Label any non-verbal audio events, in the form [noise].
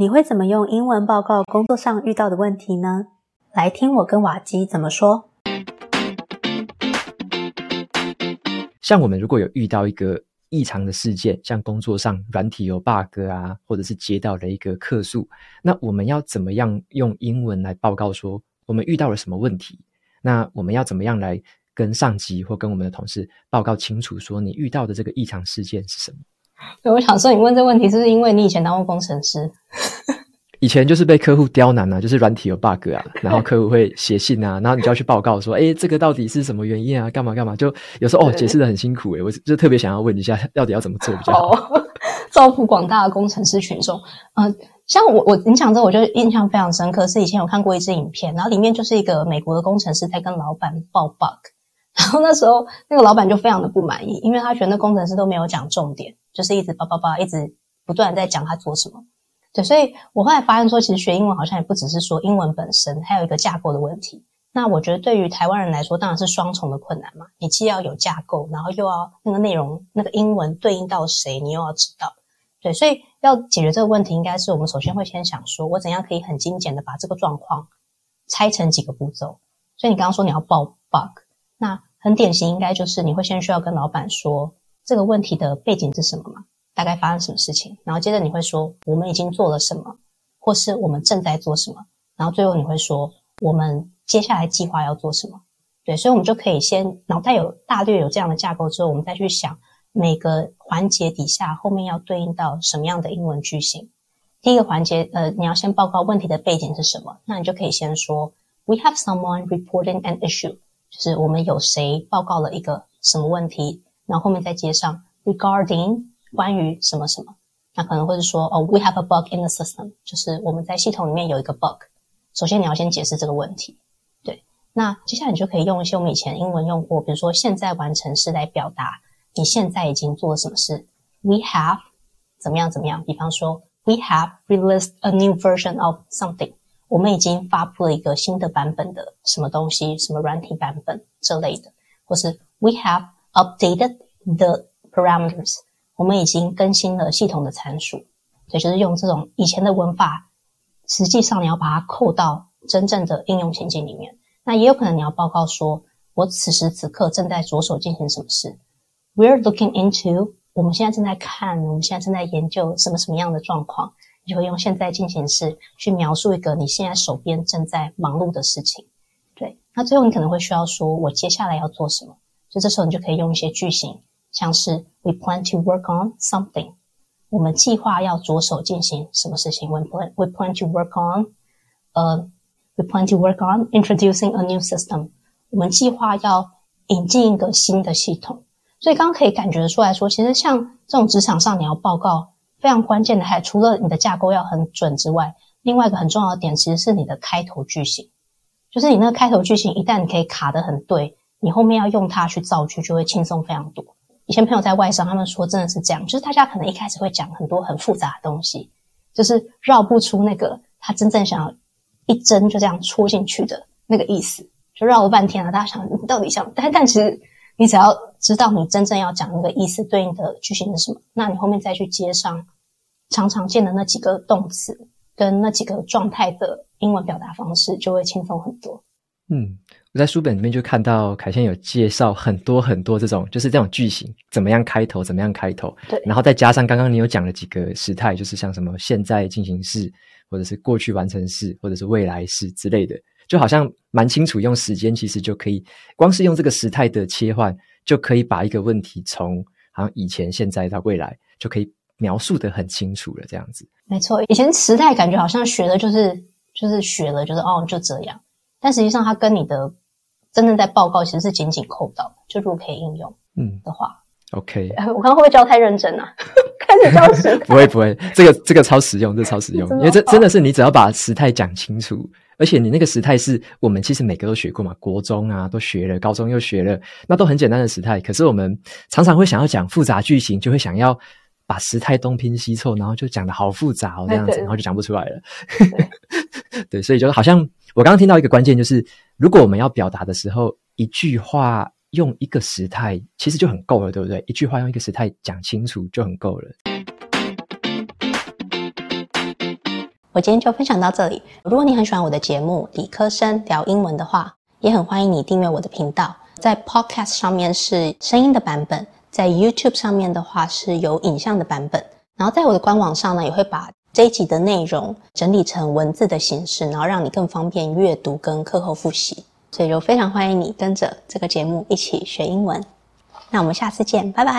你会怎么用英文报告工作上遇到的问题呢？来听我跟瓦基怎么说。像我们如果有遇到一个异常的事件，像工作上软体有 bug 啊，或者是接到了一个客诉，那我们要怎么样用英文来报告说我们遇到了什么问题？那我们要怎么样来跟上级或跟我们的同事报告清楚说你遇到的这个异常事件是什么？[laughs] 对，我想说，你问这个问题是不是因为你以前当过工程师？[laughs] 以前就是被客户刁难啊，就是软体有 bug 啊，然后客户会写信啊，然后你就要去报告说，[laughs] 诶，这个到底是什么原因啊？干嘛干嘛？就有时候哦，解释的很辛苦诶，我就特别想要问一下，到底要怎么做比较好？好，造福广大的工程师群众。嗯、呃，像我我你讲这，我就印象非常深刻，是以前有看过一支影片，然后里面就是一个美国的工程师在跟老板报 bug，然后那时候那个老板就非常的不满意，因为他觉得那工程师都没有讲重点。就是一直叭叭叭，一直不断在讲他做什么，对，所以我后来发现说，其实学英文好像也不只是说英文本身，还有一个架构的问题。那我觉得对于台湾人来说，当然是双重的困难嘛。你既要有架构，然后又要那个内容，那个英文对应到谁，你又要知道。对，所以要解决这个问题，应该是我们首先会先想说，我怎样可以很精简的把这个状况拆成几个步骤。所以你刚刚说你要报 bug，那很典型，应该就是你会先需要跟老板说。这个问题的背景是什么吗？大概发生什么事情？然后接着你会说我们已经做了什么，或是我们正在做什么？然后最后你会说我们接下来计划要做什么？对，所以我们就可以先脑袋有大略有这样的架构之后，我们再去想每个环节底下后面要对应到什么样的英文句型。第一个环节，呃，你要先报告问题的背景是什么？那你就可以先说 We have someone reporting an issue，就是我们有谁报告了一个什么问题。然后后面再接上 regarding 关于什么什么，那可能会是说哦，we have a bug in the system，就是我们在系统里面有一个 bug。首先你要先解释这个问题，对。那接下来你就可以用一些我们以前英文用过，比如说现在完成式来表达你现在已经做了什么事。We have 怎么样怎么样？比方说 we have released a new version of something，我们已经发布了一个新的版本的什么东西，什么软体版本这类的，或是 we have Updated the parameters，我们已经更新了系统的参数，所以就是用这种以前的文法，实际上你要把它扣到真正的应用情境里面。那也有可能你要报告说，我此时此刻正在着手进行什么事。We're looking into，我们现在正在看，我们现在正在研究什么什么样的状况，你就会用现在进行式去描述一个你现在手边正在忙碌的事情。对，那最后你可能会需要说，我接下来要做什么。就这时候，你就可以用一些句型，像是 We plan to work on something。我们计划要着手进行什么事情？We plan We plan to work on，呃，We plan to work on introducing a new system。我们计划要引进一个新的系统。所以刚刚可以感觉出来说，其实像这种职场上你要报告，非常关键的还除了你的架构要很准之外，另外一个很重要的点其实是你的开头句型，就是你那个开头句型一旦你可以卡得很对。你后面要用它去造句，就会轻松非常多。以前朋友在外商，他们说真的是这样，就是大家可能一开始会讲很多很复杂的东西，就是绕不出那个他真正想要一针就这样戳进去的那个意思，就绕了半天了。大家想你到底想，但但其实你只要知道你真正要讲那个意思对应的句型是什么，那你后面再去接上常常见的那几个动词跟那几个状态的英文表达方式，就会轻松很多。嗯。我在书本里面就看到凯茜有介绍很多很多这种，就是这种句型怎么样开头，怎么样开头。对，然后再加上刚刚你有讲了几个时态，就是像什么现在进行式，或者是过去完成式，或者是未来式之类的，就好像蛮清楚。用时间其实就可以，光是用这个时态的切换，就可以把一个问题从好像以前、现在到未来，就可以描述的很清楚了。这样子，没错。以前时态感觉好像学的就是就是学了，就是哦就这样，但实际上它跟你的。真正在报告其实是紧紧扣到，就如果可以应用，嗯的话、嗯、，OK。我刚刚会不会教太认真啊？[laughs] 开始教时 [laughs] 态不会不会，这个这个超实用，这个、超实用，[laughs] 因为这真的是你只要把时态讲清楚，而且你那个时态是我们其实每个都学过嘛，国中啊都学了，高中又学了，那都很简单的时态。可是我们常常会想要讲复杂句型，就会想要把时态东拼西凑，然后就讲的好复杂哦，这样子，然后就讲不出来了。对，对，所以就好像。我刚刚听到一个关键，就是如果我们要表达的时候，一句话用一个时态，其实就很够了，对不对？一句话用一个时态讲清楚就很够了。我今天就分享到这里。如果你很喜欢我的节目《理科生聊英文》的话，也很欢迎你订阅我的频道。在 Podcast 上面是声音的版本，在 YouTube 上面的话是有影像的版本。然后在我的官网上呢，也会把这一集的内容整理成文字的形式，然后让你更方便阅读跟课后复习。所以就非常欢迎你跟着这个节目一起学英文。那我们下次见，拜拜。